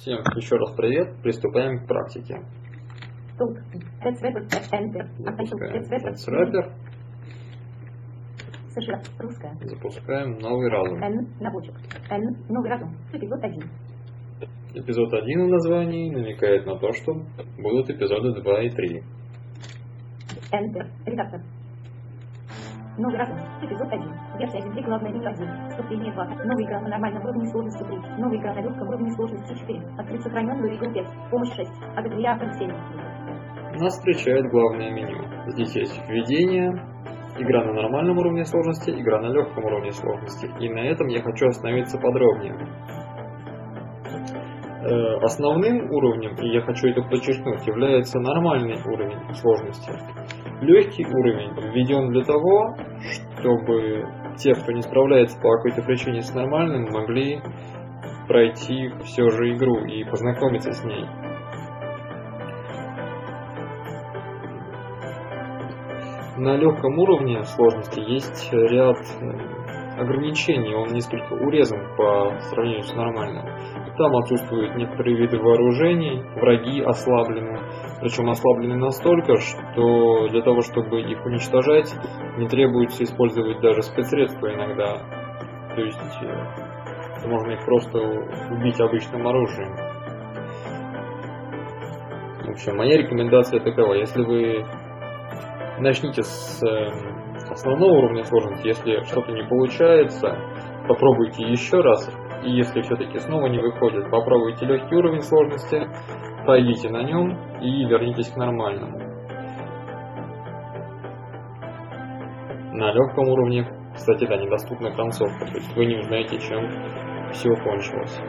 Всем еще раз привет. Приступаем к практике. Тецвепер. Тецраппер. США. Русская. Запускаем новый разум. Н. Набочек. Н. Новый разум. Эпизод 1. Эпизод 1 в названии намекает на то, что будут эпизоды 2 и 3. Enter. Редактор. Новый разум. Эпизод 1. Версия 1. Главное меню 1. Вступление 2. Новая игра на нормальном уровне сложности 3. Новая игра на легком уровне сложности 4. Открыть сохраненную игру 5. Помощь 6. Агатвиатор 7. Нас встречает главное меню. Здесь есть введение, игра на нормальном уровне сложности, игра на легком уровне сложности. И на этом я хочу остановиться подробнее. Э, Основным уровнем, и я хочу это подчеркнуть, является нормальный уровень сложности. Легкий уровень введен для того, чтобы те, кто не справляется по какой-то причине с нормальным, могли пройти все же игру и познакомиться с ней. На легком уровне сложности есть ряд э, ограничений, он несколько урезан по сравнению с нормальным. Там отсутствуют некоторые виды вооружений, враги ослаблены, причем ослаблены настолько, что для того, чтобы их уничтожать, не требуется использовать даже спецсредства иногда. То есть э, можно их просто убить обычным оружием. В общем, моя рекомендация такова, если вы начните с э, основного уровня сложности, если что-то не получается, попробуйте еще раз, и если все-таки снова не выходит, попробуйте легкий уровень сложности, пройдите на нем и вернитесь к нормальному. На легком уровне, кстати, да, недоступна концовка, то есть вы не узнаете, чем все кончилось.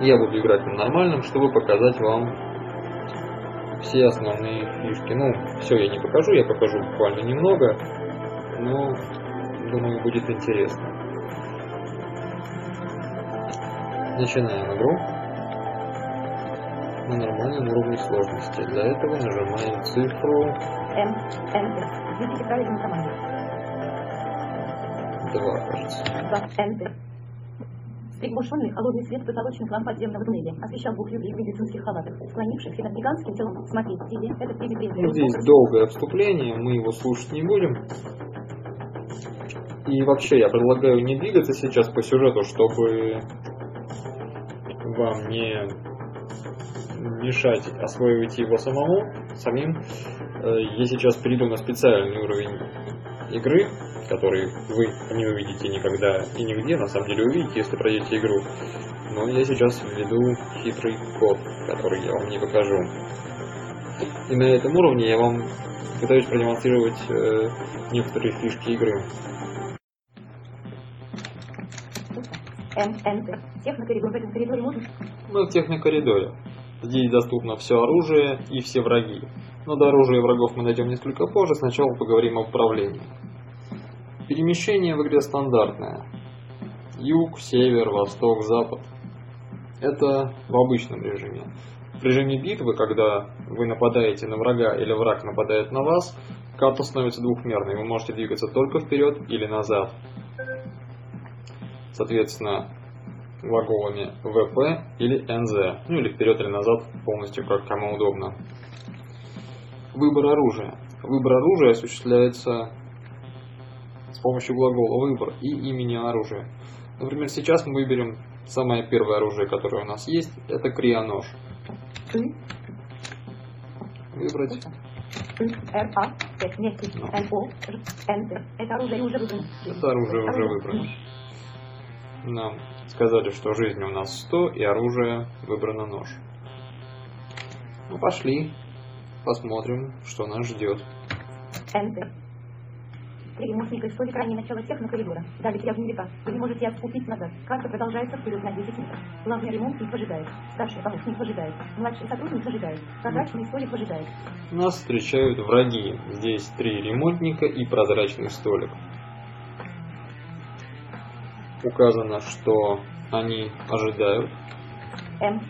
Я буду играть на нормальном, чтобы показать вам все основные фишки. Ну, все я не покажу, я покажу буквально немного, но думаю будет интересно. Начинаем игру на нормальном уровне сложности. Для этого нажимаем цифру М. Enter. Введите правильную команду. 2, кажется. 2. Enter. Приглушенный холодный свет потолочных ламп подземного туннеля освещал двух людей в медицинских халатах, склонившихся над гигантским телом. Смотрите, тебе это перед Ну, здесь долгое вступление, мы его слушать не будем. И вообще я предлагаю не двигаться сейчас по сюжету, чтобы вам не мешать освоить его самому, самим. Э, Я сейчас перейду на специальный уровень игры, который вы не увидите никогда и нигде, на самом деле увидите, если пройдете игру. Но я сейчас введу хитрый код, который я вам не покажу. И на этом уровне я вам пытаюсь продемонстрировать э, некоторые фишки игры. М. Enter. Технокоридор в этом коридоре можно? Мы в технокоридоре. Здесь доступно все оружие и все враги. Но до оружия и врагов мы дойдем несколько позже, сначала поговорим об управлении. Перемещение в игре стандартное. Юг, север, восток, запад. Это в обычном режиме. В режиме битвы, когда вы нападаете на врага или враг нападает на вас, карта становится двухмерной. Вы можете двигаться только вперед или назад. Соответственно, глаголами ВП или НЗ. Ну или вперед или назад, полностью как кому удобно. Выбор оружия. Выбор оружия осуществляется с помощью глагола выбор и имени оружия. Например, сейчас мы выберем самое первое оружие, которое у нас есть, это крионож. Выбрать. Это оружие уже выбрано. Нам сказали, что жизни у нас 100 и оружие выбрано нож. Ну пошли, посмотрим, что нас ждет. Enter. Перемотник историк ранее начало технокоридора. Далее я века. Вы не можете отступить назад. Карта продолжается вперед на 10 метров. Главный ремонтник ожидает. Старший помощник ожидает. Младший сотрудник ожидает. Прозрачный столик ожидает. Нас встречают враги. Здесь три ремонтника и прозрачный столик. Указано, что они ожидают. М.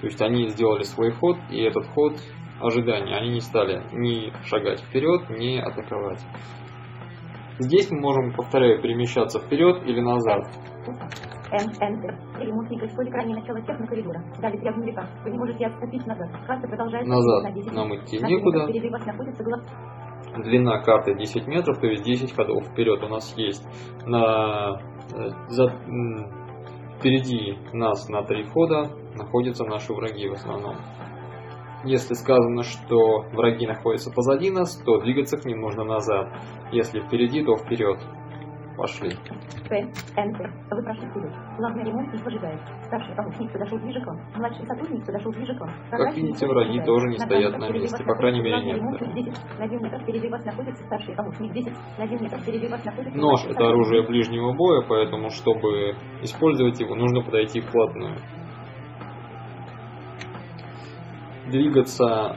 То есть они сделали свой ход, и этот ход ожидания. Они не стали ни шагать вперед, ни атаковать. Здесь мы можем, повторяю, перемещаться вперед или назад. Н, Enter. Ремонтник из поля крайне начало техно коридора. Далее три огневика. Вы не можете отступить назад. Карта продолжает Назад на 10 нам идти некуда. Впереди вас находится глав... Длина карты 10 метров, то есть 10 ходов вперед у нас есть. На, э, за, впереди нас на три входа находятся наши враги в основном. Если сказано, что враги находятся позади нас, то двигаться к ним нужно назад. Если впереди, то вперед. Пошли. П, Enter. Вы прошли вперед. Главный ремонтник ожидает. Старший помощник подошел ближе к вам. Младший сотрудник подошел ближе к вам. Как видите, враги тоже не стоят на месте, по крайней мере, Главный некоторые. ремонтник 10. На 9 метров впереди вас находится старший помощник 10. На 9 метров впереди вас находится... Нож это оружие ближнего боя, поэтому чтобы использовать его, нужно подойти вплотную. Двигаться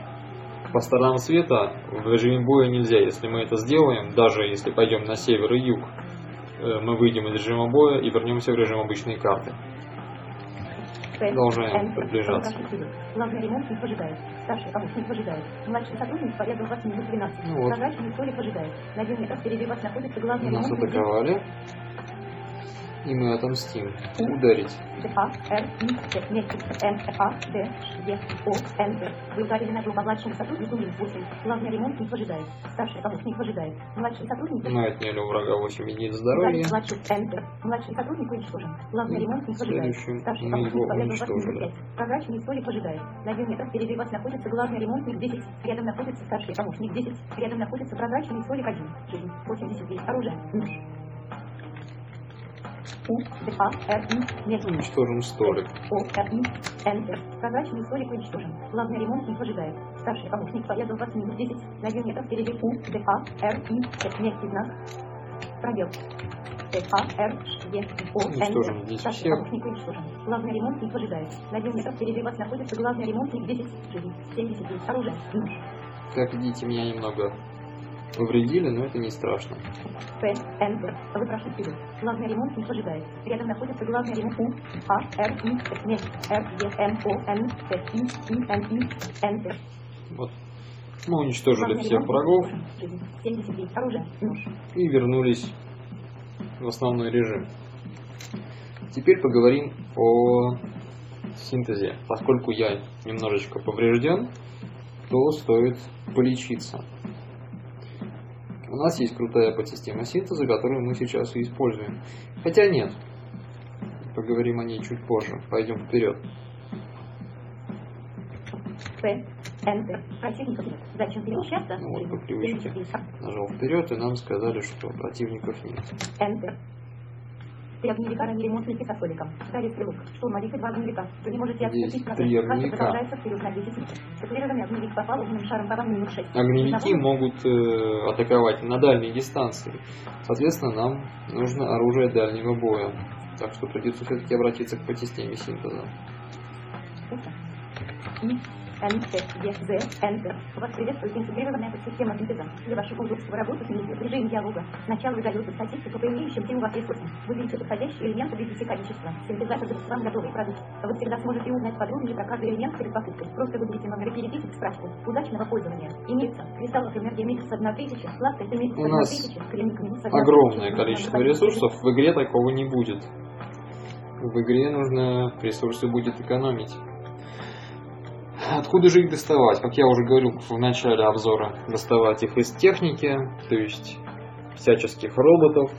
по сторонам света в режиме боя нельзя. Если мы это сделаем, даже если пойдем на север и юг, мы выйдем из режима боя и вернемся в режим обычной карты. Продолжаем приближаться. Главный ремонтник ожидает. Старший помощник ожидает. Младший сотрудник порядок вас минут 12. Ну вот. Прозрачный столик ожидает. На 9 метров впереди вас находится главный Нас ремонтник 10. атаковали, и мы отомстим. Ударить. Д, А, Р, И, Т, вместе, Н, А, Д, Е, О, Enter. Вы ударили ножом по младшему сотруднику минус 8. Главный ремонтник ожидает. Старший помощник ожидает. Младший сотрудник Мы отняли у врага 8 единиц здоровья. младший Enter. Младший сотрудник уничтожен. Главный ремонтник следующим Старший помощник 5. Прозрачный столик ожидает. На 9 метров впереди вас находится главный ремонтник 10. Рядом находится старший помощник 10. Рядом находится прозрачный столик 1. Жизнь 89. Оружие. Нож. У, Д, А, Р, И, Нет. Уничтожим столик. О, Р, И, Enter. Прозрачный столик уничтожен. Главный ремонтник ожидает. Старший помощник поеду вас минус 10. На 9 метров впереди У, Д, А, Р, И, Т. Мягкий знак. Пробел. А, Р, Е, О, Enter. здесь Старший помощник уничтожен. Главный ремонтник ожидает. На 9 метров впереди вас находится главный ремонтник 10. Жизнь 79. Оружие. Нож. Как видите, меня немного повредили, но это не страшно. П, Enter. Вы прошли вперед. Главный ремонтник ожидает. Рядом находится главный ремонт У, А, Р, И, Т, Нет, Р, Е, М, О, Н, Т, И, И, Н, И, Enter. Вот. Мы уничтожили Главный всех ремонт врагов уничтожен. Жизнь 79. Оружие. Нож. и вернулись в основной режим. Теперь поговорим о синтезе. Поскольку я немножечко поврежден, то стоит полечиться. У нас есть крутая подсистема синтеза, которую мы сейчас и используем. Хотя нет. Поговорим о ней чуть позже. Пойдем вперед. П, Enter. Противников нет. Зачем перемещаться? Ну вот, по привычке. 79. Нажал вперед, и нам сказали, что противников нет. Enter. Три ранили ремонтники со столиком. Далее стрелок. Штурмовик и два огневика. Вы не можете отступить назад. три огневика. продолжается вперед на 10 метров. Стационированный огневик попал огненным шаром по вам минус 6. Огневики могут э, атаковать на дальней дистанции. Соответственно, нам нужно оружие дальнего боя. Так что придется все-таки обратиться к подсистеме синтеза. И, Н, Т, Е, З, Enter. Вас приветствует интегрированная система синтеза. Для вашего удобства работы с ней в режиме диалога. Сначала вы даете статистику по имеющимся у вас ресурсам. Выберите подходящие элементы введите количество. Синтезатор даст вам готовый продукт. Вы всегда сможете узнать подробнее про каждый элемент перед покупкой. Просто выберите номер и перепишите справку. Удачного пользования. Имеется кристаллов энергии месяц 1 тысяча, сладкость месяц У 1 нас тысяча, клиник минус 1 Огромное количество ресурсов. В игре такого не будет. В игре нужно ресурсы будет экономить. Откуда же их доставать? Как я уже говорил в начале обзора, доставать их из техники, то есть всяческих роботов.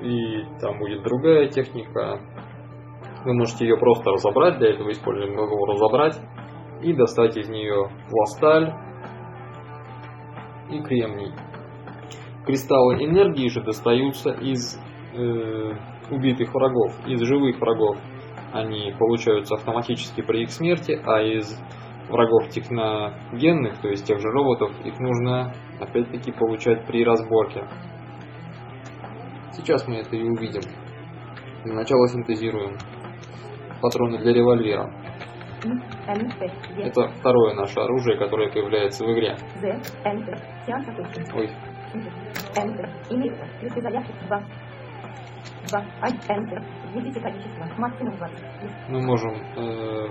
И там будет другая техника. Вы можете ее просто разобрать, для этого используем глагол разобрать, и достать из нее пласталь и кремний. Кристаллы энергии же достаются из э, убитых врагов, из живых врагов. Они получаются автоматически при их смерти, а из врагов техногенных, то есть тех же роботов, их нужно опять-таки получать при разборке. Сейчас мы это и увидим. Для начала синтезируем патроны для револьвера. Это второе наше оружие, которое появляется в игре. Enter. Ой, Enter. Имеется. Ключи зарядки 2. 2. 1. Введите количество. Максимум 20. мы можем э,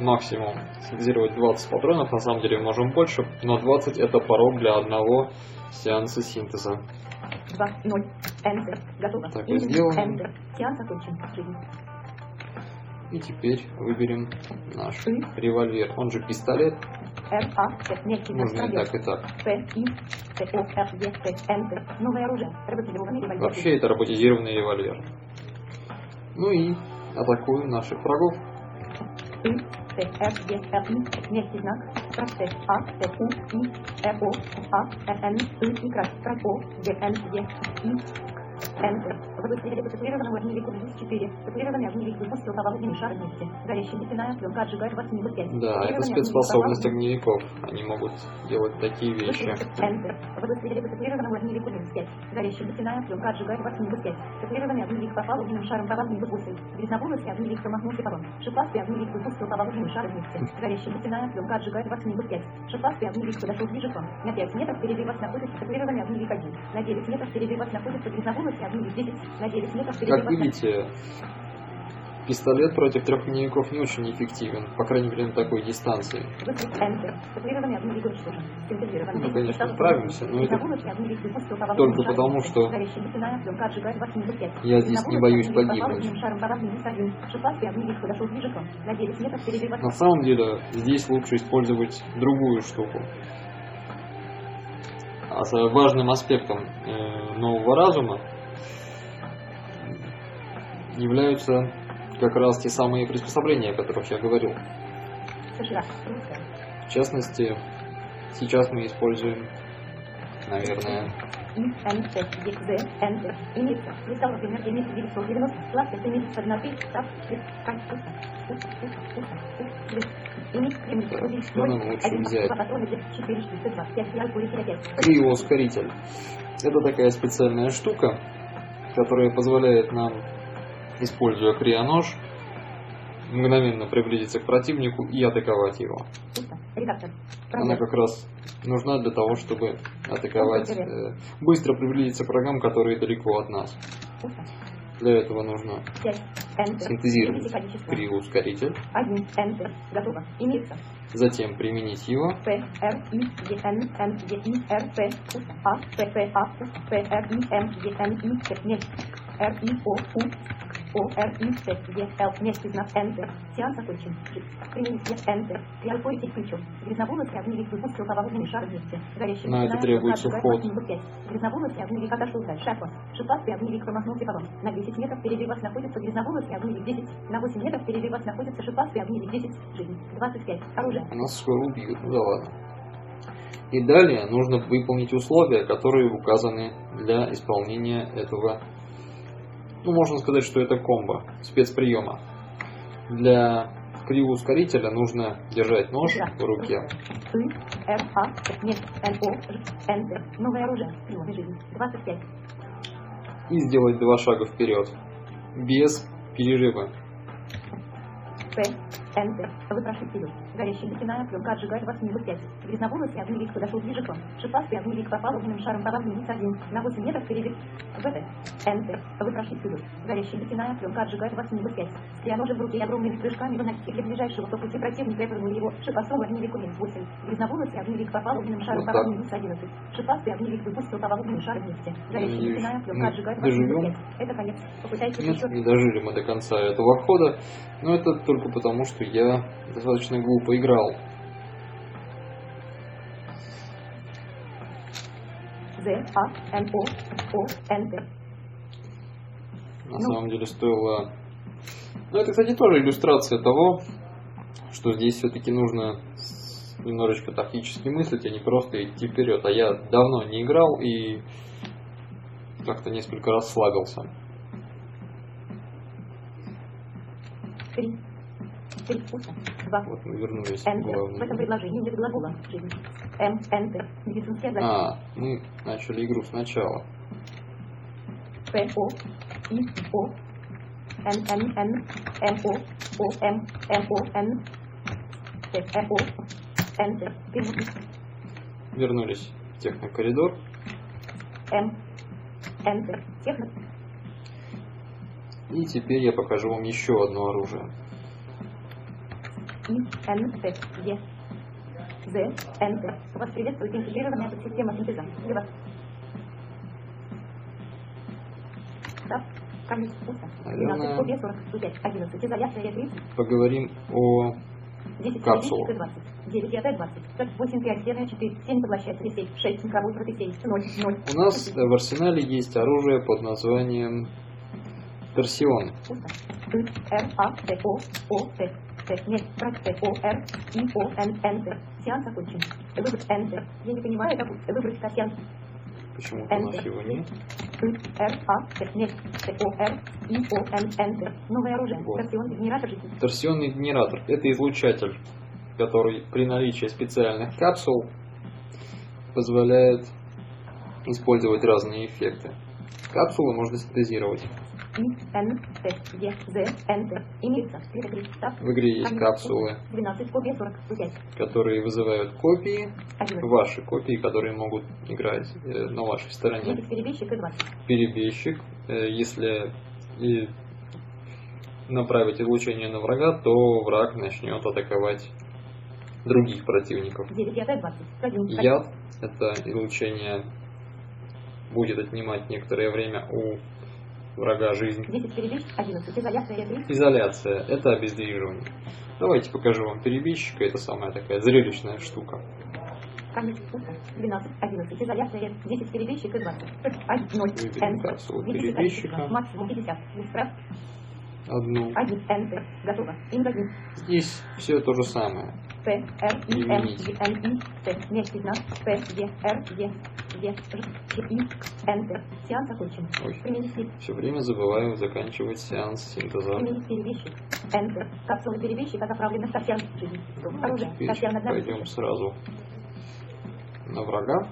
максимум синтезировать 20 патронов, на самом деле можем больше, но 20 это порог для одного сеанса синтеза. 2. 2, 0, Enter, готово. Так, Имя, сделаем. Enter, сеанс окончен. И теперь выберем наш М. револьвер. Он же пистолет. Р, А, Т, знак, Можно и так, и так. П, И, Т, О, Ф, Е, Т, Enter, новое оружие, роботизированный револьвер. Вообще это роботизированный револьвер. Ну и атакуем наших врагов. И, А, Э, А, Э. Потатуированного огневику плюс 4. Татуированный огневик выпустил по волне шар вместе. Горящая нефтяная пленка отжигает вас минус 5. Да, это спецспособность огневиков. Они могут делать такие вещи. По татуированному огневику минус 5. Горящая нефтяная пленка отжигает вас минус 5. Татуированный огневик попал огненным шаром по волне выпустил. Грязноволосый огневик промахнулся по вам. Шипастый огневик выпустил по волне шар вместе. Горящая нефтяная пленка отжигает вас минус 5. Шипастый огневик подошел ближе к вам. На 5 метров впереди вас находится татуированный огневик 1. На 9 метров впереди вас находится грязноволосый огневик 10. На 9 метров Как видите, пистолет против трех огневиков не очень эффективен, по крайней мере на такой дистанции. Синтезированный. Ну, конечно, справимся, но это только потому, что Горящая нефтяная пленка отжигает вас минус 5. я здесь не боюсь погибнуть. огненным шаром по волне минус 1. Шипастый огневик подошел ближе к вам. На 9 метров впереди вас На самом деле, здесь лучше использовать другую штуку. А важным аспектом э, нового разума являются как раз те самые приспособления, о которых я говорил. Русская. В частности, сейчас мы используем, наверное, И, Н, Т, Е, З, Enter. Имеется. Кристалл, например, имеется 990. Класс, это имеется 1 3, трап, кань, пусто. Пусто, пусто, пусто, пусто. Имеется кремний, рубин, Что нам лучше один, взять? два патрона, 4, 4, 5, 5, 5, 5, 5. криоускоритель. Это такая специальная штука, которая позволяет нам, используя крионож, мгновенно приблизиться к противнику и атаковать его. Она как раз нужна для того, чтобы атаковать, э, быстро приблизиться к врагам, которые далеко от нас. Для этого нужно 5. Enter. синтезировать криоускоритель, 1. Enter. Готово. Имеется. затем применить его, Е, Л, вместе знак Enter. Сеанс окончен. Применить Enter. Приалкоите ключом. Грязноволосый огневик выпустил по волне шар вместе. Горящий На это требуется вход. Грязноволосый огневик отошел дальше от вас. Шипастый промахнулся по вам. На 10 метров впереди вас находится грязноволосый огневик 10. На 8 метров впереди вас находится шипастый огневик 10. Жизнь. 25. Оружие. нас скоро убьют, ну да ладно. И далее нужно выполнить условия, которые указаны для исполнения этого, ну можно сказать, что это комбо, спецприема. Для криоускорителя нужно держать нож в руке, А, нет, Н, О, Ж, Enter. Новое оружие. Приемы жизни. 25. и сделать два шага вперед, без перерыва. П, Enter. Выпрашивать вперед. Горящая нефтяная пленка отжигает вас минус 5. Грязноволосый огневик подошел ближе к вам. Шипастый огневик попал огненным шаром по вам минус 1. На 8 метров впереди. ВТ. Enter. Выпрашивать вперед. Горящая нефтяная пленка отжигает вас минус 5. Стряножи в руке и огромными прыжками выносите для ближайшего по пути противника и повернули его. Шипастого огневику минус 8. Грязноволосый огневик попал огненным шаром по вам минус 11. Шипастый огневик выпустил по вам огненным шаром вместе. Горящая мы пленка отжигает вас доживем. 5. Это конец. Попытайтесь еще не дожили мы до конца этого хода, но это только потому, что я достаточно глупо играл. З, А, Н, О, О, Enter. На Ну. самом деле стоило... Ну, это, кстати, тоже иллюстрация того, что здесь все-таки нужно немножечко тактически мыслить, а не просто идти вперед. А я давно не играл и как-то несколько расслабился. Три. Три. Пусто. Два. Вот мы вернулись Enter. В этом предложении нет глагола. М. Enter. Медицинский адрес. А, мы начали игру сначала. П. О. И. О. Н. Н. Н. М. О. О. М. М. О. Н. Т. М. О. Enter. Перевод. Вернулись в технокоридор. М. Enter. Техно. И теперь я покажу вам еще одно оружие. И. Н. Т. Е. З. Enter. Вас приветствует интегрированная подсистема синтеза. Вас. Камень. Пусто. Наверное. 12, копия 40, 105, 11, изоляция 30, Поговорим о 10, Капсула. 20, 9, 5, 20, 8, 5, 7, 4, 7 поглощает 37, 6, микровой протеин, 0, 0. У нас в арсенале есть оружие под названием Торсион. Ы, Р, А, Т, О, О, Т, Т, нет, прав, Т, О, Р, И, О, Н, Enter. Сеанс окончен. Выбрать Enter. Я не понимаю, будет. выбрать сеанс. Почему-то у нас его нет. Р, А, Т, нет, Т, О, Р, И, О, Н, Enter. Новое оружие. Вот. Торсион, генератор. Торсионный генератор – это излучатель, который при наличии специальных капсул позволяет использовать разные эффекты. Капсулы можно синтезировать. В игре есть капсулы, 12, копия 40, 105, которые вызывают копии, 11. ваши копии, которые могут играть э, на вашей стороне. Перебежчик и 20. Перебежчик, э, если направить излучение на врага, то враг начнет атаковать других противников. 9, 5, 20. 1, Яд – это излучение будет отнимать некоторое время у врага жизнь. 10 перебежчик, 11. Изоляция 30. Изоляция – это обездвиживание. Давайте покажу вам перебежчика, это самая такая зрелищная штука. Камень. Пусто. 12, 11. Изоляция 10 перебежчик и 20. 1, 0. Выберем перебежчика. Максимум 50. Быстро. Одну. 1. Enter. Готово. Ингазин. Здесь все то же самое. П, Р, И, М, Применить. Н, И, Т, нет, 15, П, Е, Р, Е, Е, Ч, И, Enter. Сеанс окончен. Стиль. Все время забываю заканчивать сеанс синтеза. Применить перевещик. Enter. Капсула перевещика заправлена в торсиан жизни. Оружие. Торсиан одна пойдем сразу на врага.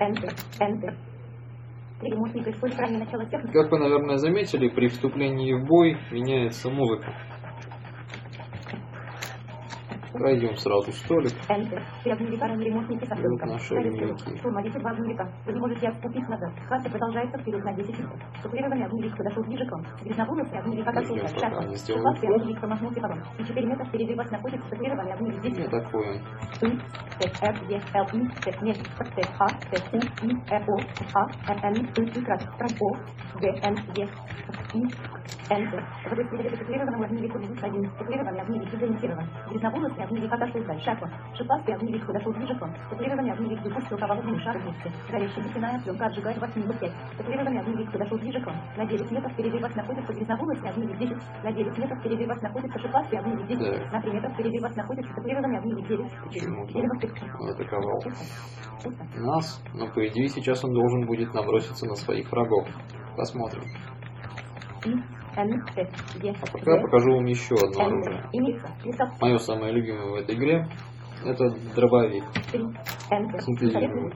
Enter. Enter. Как вы, наверное, заметили, при вступлении в бой меняется музыка. Пройдем сразу столик. Ремонтники со Идут ссылком. наши Советую. огневики. Штурмовик два огневика. Вы не можете отступить назад. Хатка продолжается вперед на 10 секунд. Суплированный огневик подошел ближе к вам. Грязноволосый огневик отошел Ждем, за пока шаг. они сделают Шипастый ход. огневик промахнулся потом. И 4 метра впереди вас находится суплированный огневик 10 Не такой он. И, Т, Р, Е, Л, И, Т, нет, Т, А, Т, У, И, Р, О, А, Н, Н, И, И, крат, Тран, О, Г, Н, Е, И, Enter. Вы достигли циклированного огневику минус один. Циклированный огневик дезориентирован. Грязноволосый огневик отошел дальше. Шаг. Шипастый огневик подошел ближе к вам. Циклированный огневик выпустил поволокный шар вместе. Горящая нефтяная пленка отжигает вас минус пять. Циклированный огневик подошел ближе к вам. На 9 метров впереди вас находится грязноволосый огневик 10. На 9 метров впереди вас находится шипастый огневик 10. Так. На 3 метра впереди вас находится циклированный огневик 9. Почему-то 90. он атаковал нас, но по идее сейчас он должен будет наброситься на своих врагов. Посмотрим. Пока покажу вам еще одно оружие. Мое самое любимое в этой игре это дробовик. 3, Enter. Синтезируем.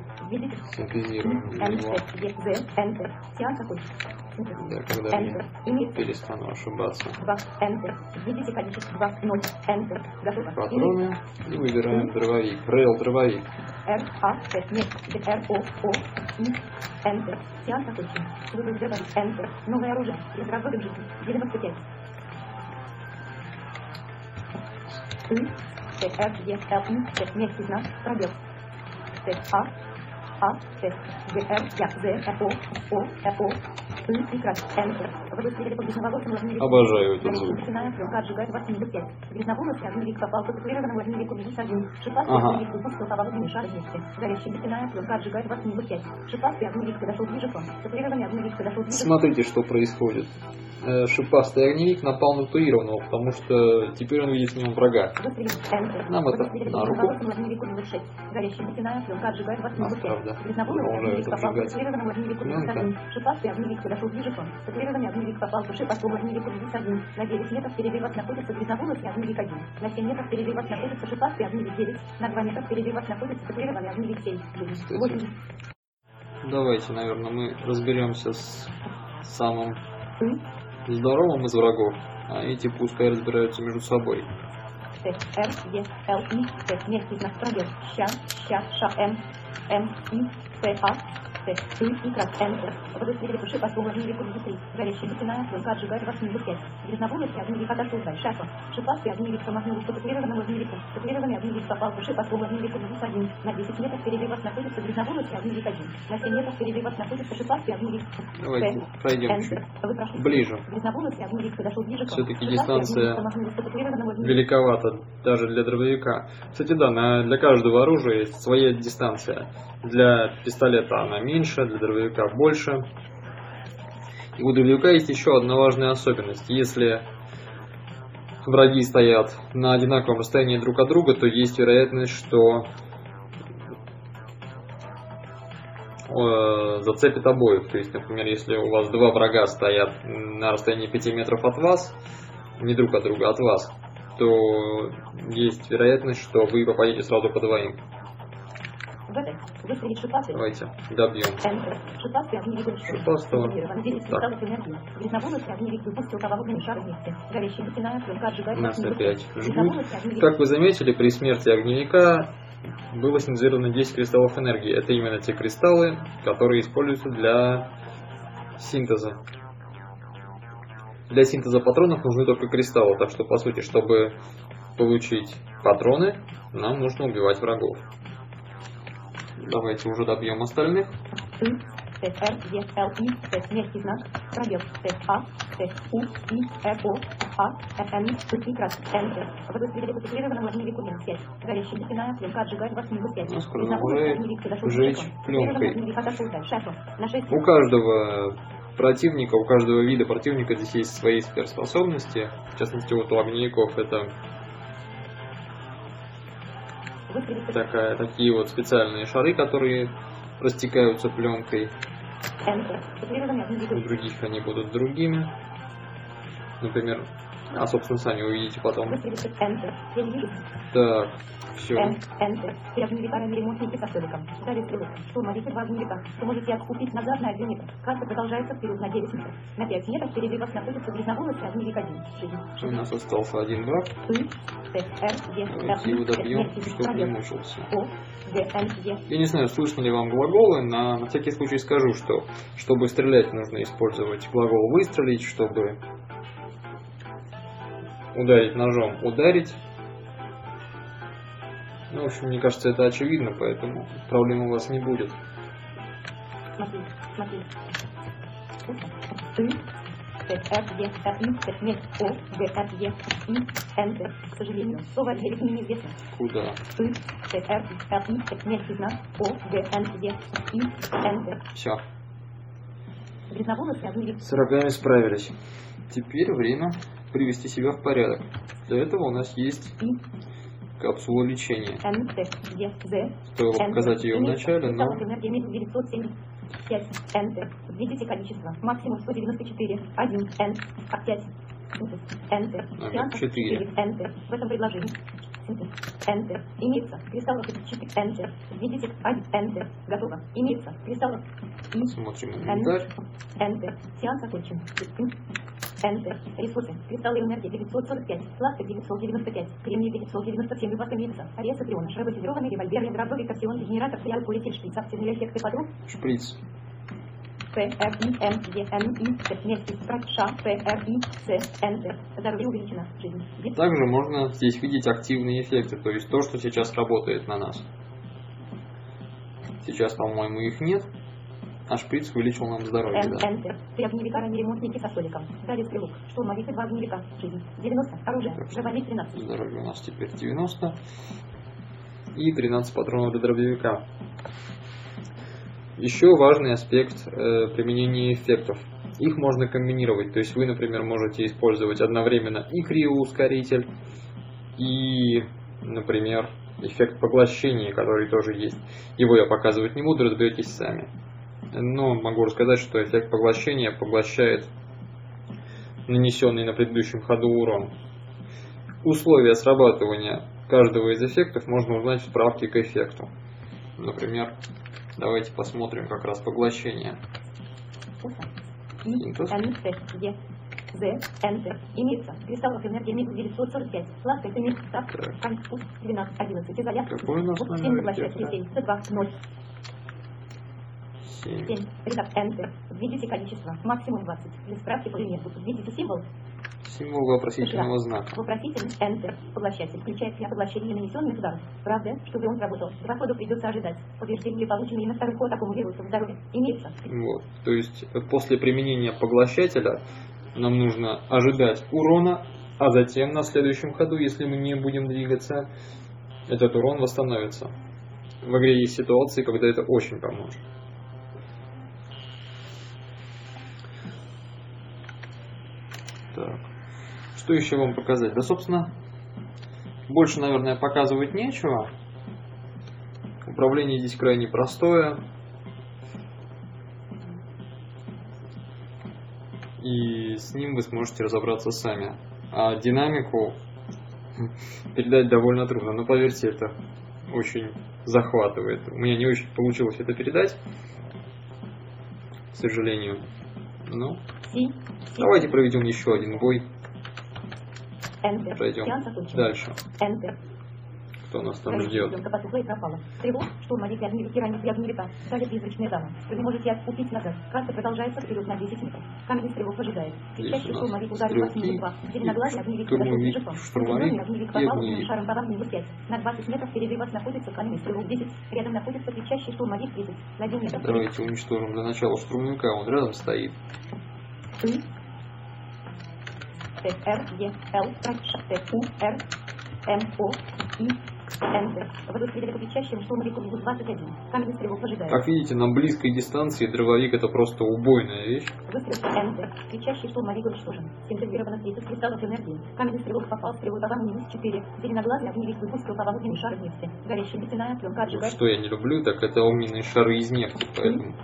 Синтезируем. Да, когда я перестану ошибаться. 2, Enter. Видите количество 2, 0, Enter. Готово. Патроны и выбираем дробовик. Рейл дробовик. Р, А, Т, нет, Р, О, О, И, Enter. Сеанс окончен. Выбор сделан. Enter. Новое оружие. Из разрывов жизни. 95. И, Т, Р, Е, Л, И, Т, нет, 15, пробел. Т, А, А, Т, Д, Р, Я, З, Р, О, О, Р, О, И, и крас. Enter. Вы выстрелили по грязноволосым огневику. Обожаю этот звук. Нефтяная пленка отжигает вас минус 5. Грязноволосый огневик попал по циклированному огневику минус 1. Шипастый Ага. огневик выпустил поволокный шар вместе. Горящая нефтяная пленка отжигает вас минус 5. Шипастый огневик подошел ближе к вам. Циклированный огневик подошел ближе к вам. Смотрите, что происходит. Э, Шипастый огневик напал на татуированного, потому что теперь он видит в нем врага. Нам это на руку. грязноволосому огневику минус 6. Горящая нефтяная пленка отжигает вас минус Нас, 5. правда, Грязноволосый продолжают огневик попал огневику минус Пленка. 1. Шипастый огневик подошел ближе к вам. Циклированный огневик попал по шипастому огневику минус 1. На 9 метров впереди вас находится грязноволосый огневик 1. На 7 метров впереди вас находится шипастый 9. На 2 метра впереди вас находится циклированный огневик 7. Кстати. 8. Давайте, наверное, мы разберемся с самым здоровым из врагов, а эти пускай разбираются между собой. ty, m, jest, l, i, ty, niech jest na stronie, sian, sian, sza, m, m, i, C a, 5, и крас, Н, С. Водосвели по слову Риме круги 3, горящая нефтяная, стрелка отжигает вас минус 5. Грязноводности огни века дошел дай, шапа. Шипастый огни век помахнули, что топированному огни веку. Топированный попал души по слову Риме круги 1. На 10 метров впереди вас находится грязноводности огни На 7 метров впереди вас находится шипастый огни. Давайте пройдем ближе. Все-таки дистанция великовата даже для дробовика. Кстати, да, на, для каждого оружия есть своя дистанция. Для пистолета она меньше для дробовика больше. И у дробовика есть еще одна важная особенность. Если враги стоят на одинаковом расстоянии друг от друга, то есть вероятность, что э, зацепит обоих. То есть, например, если у вас два врага стоят на расстоянии 5 метров от вас, не друг от друга, от вас, то есть вероятность, что вы попадете сразу по двоим. В этой. Выстрелить шипастый. Давайте добьем. Вышел. Шипастого. Активирован. 10 Так. Нас опять пять. жгут. Как вы заметили, при смерти огневика было синтезировано 10 кристаллов энергии. Это именно те кристаллы, которые используются для синтеза. Для синтеза патронов нужны только кристаллы, так что, по сути, чтобы получить патроны, нам нужно убивать врагов. Давайте уже добьем остальных. И, Т, Р, Е, Л, И, Т, мягкий знак, пробел, Т, А, Т, У, И, Р, О, А, Н, Т, И, крас, Enter. Водострелили по титулированному огневику минус 5. Горящая бетонная пленка отжигает вас минус 5. Ну, скоро уже жечь пленкой. Титулированный огневик отошел дальше. Шефу. На 6 У каждого противника, у каждого вида противника здесь есть свои сверхспособности. В частности, вот у огневиков это такая, такие вот специальные шары, которые растекаются пленкой. У других они будут другими. Например, а собственно сами увидите потом. Так, все. Эн, Enter. Три огневика ранили ремонтники со столиком. Дали стрелок. Штурмовики два огневика. Вы можете отступить назад на один метр. Карта продолжается вперед на 9 метров. На 5 метров впереди вас находится грязноволосый один. Жизнь. У нас остался один враг. Давайте его добьем, чтобы не мучился. Я не знаю, слышно ли вам глаголы, на, на всякий случай скажу, что чтобы стрелять, нужно использовать глагол выстрелить, чтобы ударить ножом, ударить. Ну, в общем, мне кажется, это очевидно, поэтому проблем у вас не будет. Смотри, смотри. И, Т, Р, Е, Р, И, Т, М, О, Г, Р, Е, И, Enter. К сожалению, слово девять мне неизвестно. Куда? И, Т, Р, Р, И, Т, мягкий знак, О, Г, Н, Е, И, Enter. Все. Грязноволосый огневик. С врагами справились. Теперь время привести себя в порядок. Для этого у нас есть капсула лечения. Стоило показать ее в начале, но энергия 975. Enter. Введите количество. Максимум 194. 1. N. 5. Enter. Номер Сеанс четыре. 4. Enter. В этом предложении. Enter. Имеется. Кристаллов 4. Enter. Введите 1. Enter. Готово. Имеется. Кристаллов. Смотрим инвентарь. Enter. Сеанс окончен. Enter. Ресурсы. Кристаллы энергии 945. Пластик 995. Кремний 997. Рыбак имеется. Ареса Триона. Роботизированный револьвер. Ядровой кассион. Генератор. Фиал. Полетель. Шприц. Подруг. Шприц. П, Р, И, М, Е, Н, И, Т, вместе, страх, Ш, П, Р, И, С, Enter. Здоровье увеличено. Жизнь. Вид. Также можно здесь видеть активные эффекты, то есть то, что сейчас работает на нас. Сейчас, по-моему, их нет, а шприц увеличил нам здоровье, да. Enter. Три огневика, ранее ремонтники со столиком. Дали стрелок. Штурмовик и два огневика. Жизнь. 90. Оружие. Так. Живомик 13. Здоровье у нас теперь 90. И 13 патронов для дробовика. Еще важный аспект э, применения эффектов. Их можно комбинировать. То есть вы, например, можете использовать одновременно и криоускоритель, и, например, эффект поглощения, который тоже есть. Его я показывать не буду, разберетесь сами. Но могу рассказать, что эффект поглощения поглощает нанесенный на предыдущем ходу урон. Условия срабатывания каждого из эффектов можно узнать в справке к эффекту. Например, давайте посмотрим как раз поглощение. Уса. И, Синтез. Н, Т, Е, З, Enter. Имеется. Кристаллов энергии минус 945. Пластик и микс. Так. Так. Конфуз. 12. 11. Изолят. Какой у нас Вот номер 7 поглощает. эффекта? 7. Т2. 0. 7. 7. Редакт. Enter. Введите количество. Максимум 20. Для справки по элементу. Введите символ. Символ вопросительного знака. Вопросительный Enter. Поглощатель. Включает для поглощения нанесенных ударов. Правда, чтобы он работал. Два хода придется ожидать. Повреждения, полученные на второй ход такому вирусу в здоровье, имеются. Вот. То есть э, после применения поглощателя нам нужно ожидать урона, а затем на следующем ходу, если мы не будем двигаться, этот урон восстановится. В игре есть ситуации, когда это очень поможет. Так. Что еще вам показать? Да, собственно, больше, наверное, показывать нечего. Управление здесь крайне простое. И с ним вы сможете разобраться сами. А динамику передать довольно трудно. Но поверьте, это очень захватывает. У меня не очень получилось это передать, к сожалению. Ну, Си. Давайте проведем еще один бой. Enter. Пройдем дальше. Enter. Кто нас там ждет? Тревог, для огневики ранит для огневика. Давит призрачная дама. Вы не можете отступить назад. Карта продолжается вперед на 10 метров. Камень стрелок ожидает. У нас штурмовик ударил стрелки, минус 2. Зеленоглазый огневик подошел к огневик попал шаром по вам минус 5. На 20 метров впереди вас находится камень стрелок 10. Рядом находится кричащий штурмовик 10. На 1 метр. Давайте уничтожим для начала штурмовика, он рядом стоит. И. Т, Р, Е, Л, Ш, Т, У, Р, М, О, И, Enter. Вы выстрелили по кричащему штурмовику минус 21. Каменный стрелок ожидает. Как видите, на близкой дистанции дрововик это просто убойная вещь. Выстрел Enter. Кричащий штурмовик уничтожен. Синтезировано 30 кристаллов энергии. Каменный стрелок попал в стрелу по вам минус 4. Зеленоглазый огневик выпустил по огненный шар вместе. Горящая нефтяная пленка отжигает. Что я не люблю, так это огненные шары из нефти, поэтому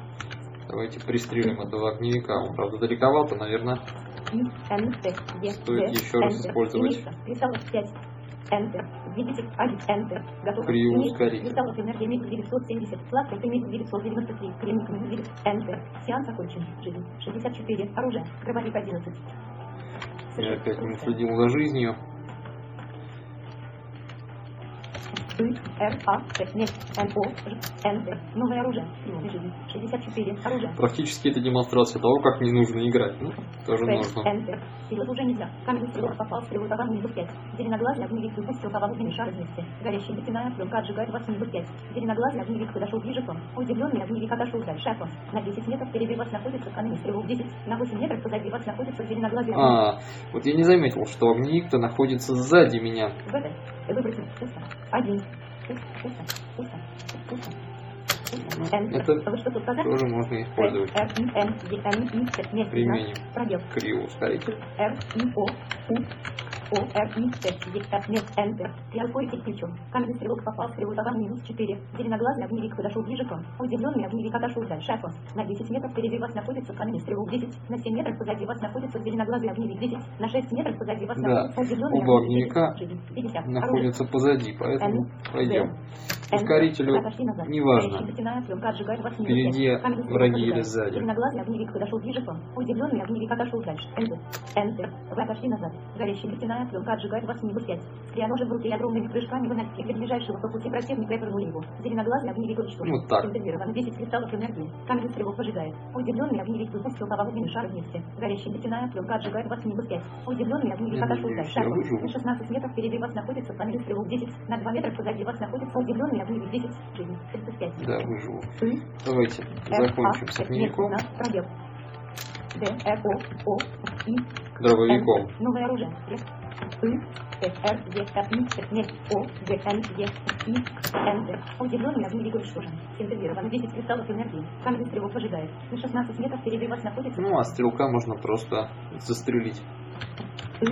давайте пристрелим этого огневика. Он, правда, далековато, наверное. Стоит еще раз использовать. Единица. Кристаллов 5. Enter. Видите? 1. Enter. Готово. Криоускоритель. Единица. Кристаллов энергии минус 970. Сладкая минус 993. Кремник минус 9. Enter. Сеанс окончен. Жизнь. 64. Оружие. Дробовик 11. Я опять не следил за жизнью. А, Н. Новое оружие. Приемная жизнь. 64. Оружие. Практически это демонстрация того, как не нужно играть. Ну, тоже Фейс, нужно. Силы уже нельзя. Каменный стрелок попал в стрелу товар минус 5. Зеленоглазый огневик выпустил по вам огненный шар вместе. Горящая нефтяная пленка отжигает вас минус 5. Зеленоглазый огневик подошел ближе к вам. Удивленный огневик отошел дальше от вас. На 10 метров впереди вас находится каменный стрелок 10. На 8 метров позади вас находится зеленоглазый. А, вот я не заметил, что огневик-то находится сзади меня. В. Выбросил. Пусто. Один. Это тоже можно использовать. Применим. Пробел. Криоускоритель. Р, И, О, Р, И, Т, Е, Т, нет, Enter. Я ускоритель включен. Каменный стрелок попал в стрелу товар минус 4. Зеленоглазый огневик подошел ближе к вам. Удивленный огневик отошел дальше от вас. На 10 метров впереди вас находится каменный стрелок 10. На 7 метров позади вас находится зеленоглазый огневик 10. На 6 метров позади вас Да, находится удивленный оба огневик огневика 10. 50. Оружие. Находится позади, поэтому Н, пойдем. Ускорителю неважно. Впереди враги или сзади. Зеленоглазый огневик подошел ближе к вам. Удивленный огневик отошел дальше. Enter. Enter. Вы отошли назад. Горящая нефтяная пленка отжигает вас минус 5. Скрианожи в руке и огромными прыжками вы настигли ближайшего по пути противника и вернули его. Зеленоглазый огневик уничтожен. Вот так. Интегрировано 10 кристаллов энергии. Каменный стрелок ожидает. Удивленный огневик выпустил по огненный шар вместе. Горящая нефтяная пленка отжигает вас минус 5. Удивленный огневик отошел я выживу. На 16 метров впереди вас находится каменный стрелок 10. На 2 метра позади вас находится удивленный огневик 10. Жизнь. 35. Да, выживу. Давайте Р, закончим А, с огневиком. на, И, Дробовиком. Новое оружие. И, Т, Р, Е, Р, И, Т, нет, О, Г, Н, Е, И, Н, Д. Удивленный огневик уничтожен. Синтезировано 10 кристаллов энергии. Каменный стрелок ожидает. На 16 метров впереди вас находится Ну, а стрелка можно просто застрелить. И,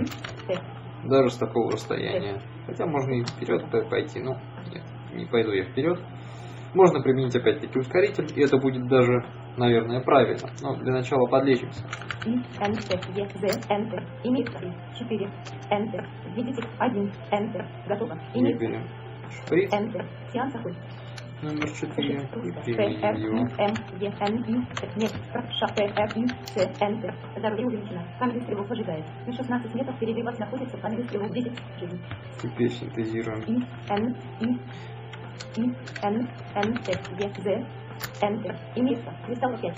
Т. Даже с такого расстояния. Хотя можно и вперед пойти, но нет, не пойду я вперед. Можно применить опять-таки ускоритель, и это будет даже, наверное, правильно. Но для начала подлечимся. Е, З, Enter. Имеется 4. Enter. Видите? 1. Enter. Готово. Выберем шприц Enter. Сеанс номер 4 и Т, Р, применим И, его. М, Е, Н, И, Т, нет, Enter. Здоровье увеличено. Каменный стрелок ожидает. На 16 метров впереди вас находится каменный стрелок 10. Жизнь. Теперь синтезируем И, Н, И, И, Н, Н, Т, Е, З, Enter. Имеется. Кристалл 5.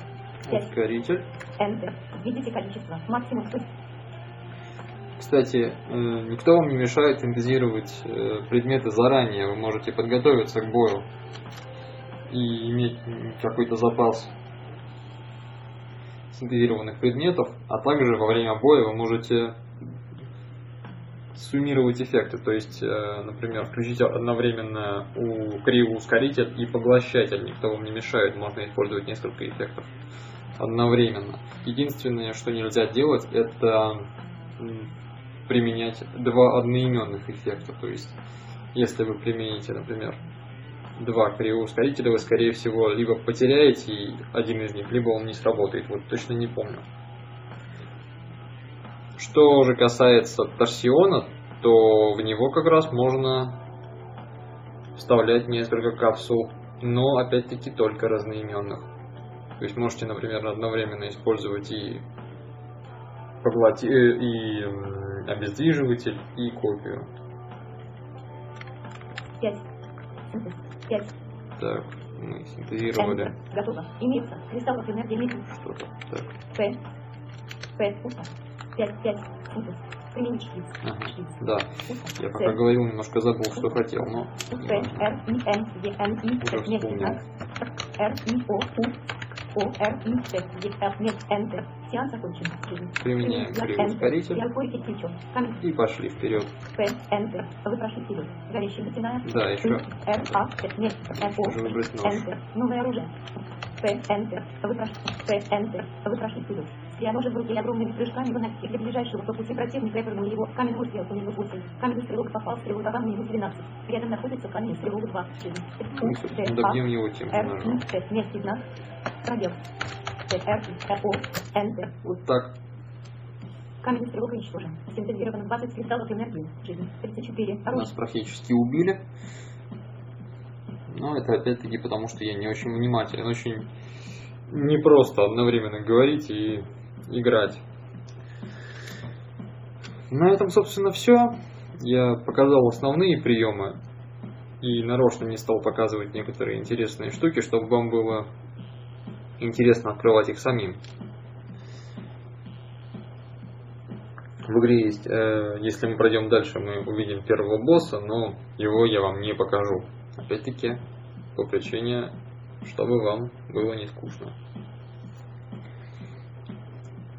5. Ускоритель. Enter. Введите количество. Максимум 100. Кстати, э, никто вам не мешает синтезировать э, предметы заранее. Вы можете подготовиться к бою и иметь какой-то запас синтезированных предметов, а также во время боя вы можете суммировать эффекты, то есть, э, например, включить одновременно у криво-ускоритель и поглощатель, никто вам не мешает, можно использовать несколько эффектов одновременно. Единственное, что нельзя делать, это применять два одноименных эффекта, то есть, если вы примените, например, два криво-ускорителя, вы, скорее всего, либо потеряете один из них, либо он не сработает, вот точно не помню. Что же касается торсиона, то в него как раз можно вставлять несколько капсул, но опять-таки только разноименных. То есть можете, например, одновременно использовать и, поглоти... Э, и обездвиживатель, и копию. 5. 5. Так, мы синтезировали. Готово. Имеется. Кристаллов энергии месяц. Что-то. Так. П. П. Пусто. 5. 5. Синтез. Применить шприц. Ага. Шприц. Да. Я пока говорил, немножко забыл, что хотел, но... Р. И. Н. Е. Н. И. Т. Нет. Р. И. О. У. О. Р. И. Т. Е. Ф. Нет. Enter. Сеанс окончен. Применяем криво-ускоритель. Я. И пошли вперед. П. Enter. Выпрашивай вперед. Горящая затяная. Да, еще. Р. А. Т. Нет. Н. О. Нож. Enter. Новое оружие. Enter. Выпрашивай. П. Enter. Выпрашивай вперед. Стреляножи в руке и огромными прыжками выноси для ближайшего по пути противника и прыгнул его. Камень выстрел по нему 8. Камень стрелок попал в стрелу товар минус 12. Рядом находится камень стрелок 2. Жизнь. Мы, собственно, добьем его тем же Р. ножом. И. Т. Месте знак. Пробел. Р. И. О. Enter. Вот так. Камень стрелок уничтожен. Синтезировано 20 кристаллов энергии. Жизнь. 34. Нас Оружие. практически убили. Но это опять-таки потому, что я не очень внимателен. Очень непросто одновременно говорить и играть. На этом, собственно, все. Я показал основные приемы и нарочно не стал показывать некоторые интересные штуки, чтобы вам было интересно открывать их самим. В игре есть, э, если мы пройдем дальше, мы увидим первого босса, но его я вам не покажу. Опять-таки, по причине, чтобы вам было не скучно.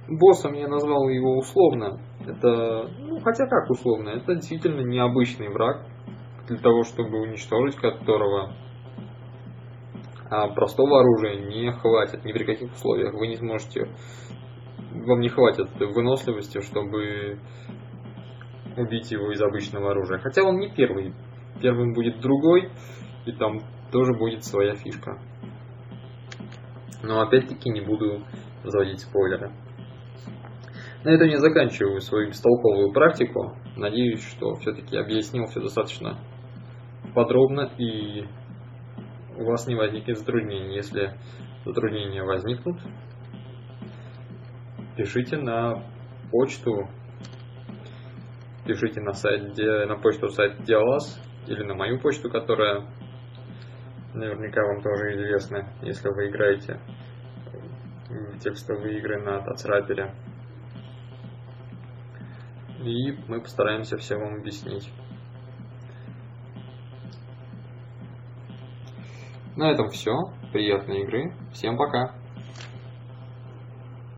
Боссом я назвал его условно. Это, ну, хотя как условно, это действительно необычный враг, для того, чтобы уничтожить которого а простого оружия не хватит ни при каких условиях. Вы не сможете, вам не хватит выносливости, чтобы убить его из обычного оружия. Хотя он не первый. Первым будет другой, и там тоже будет своя фишка. Но опять-таки не буду заводить спойлеры. На этом я заканчиваю свою бестолковую практику. Надеюсь, что все-таки объяснил все достаточно подробно и у вас не возникнет затруднений. Если затруднения возникнут, пишите на почту, пишите на сайт, на почту сайта Диалаз или на мою почту, которая наверняка вам тоже известна, если вы играете в текстовые игры на Тацрапере. И мы постараемся все вам объяснить. На этом все. Приятной игры. Всем пока.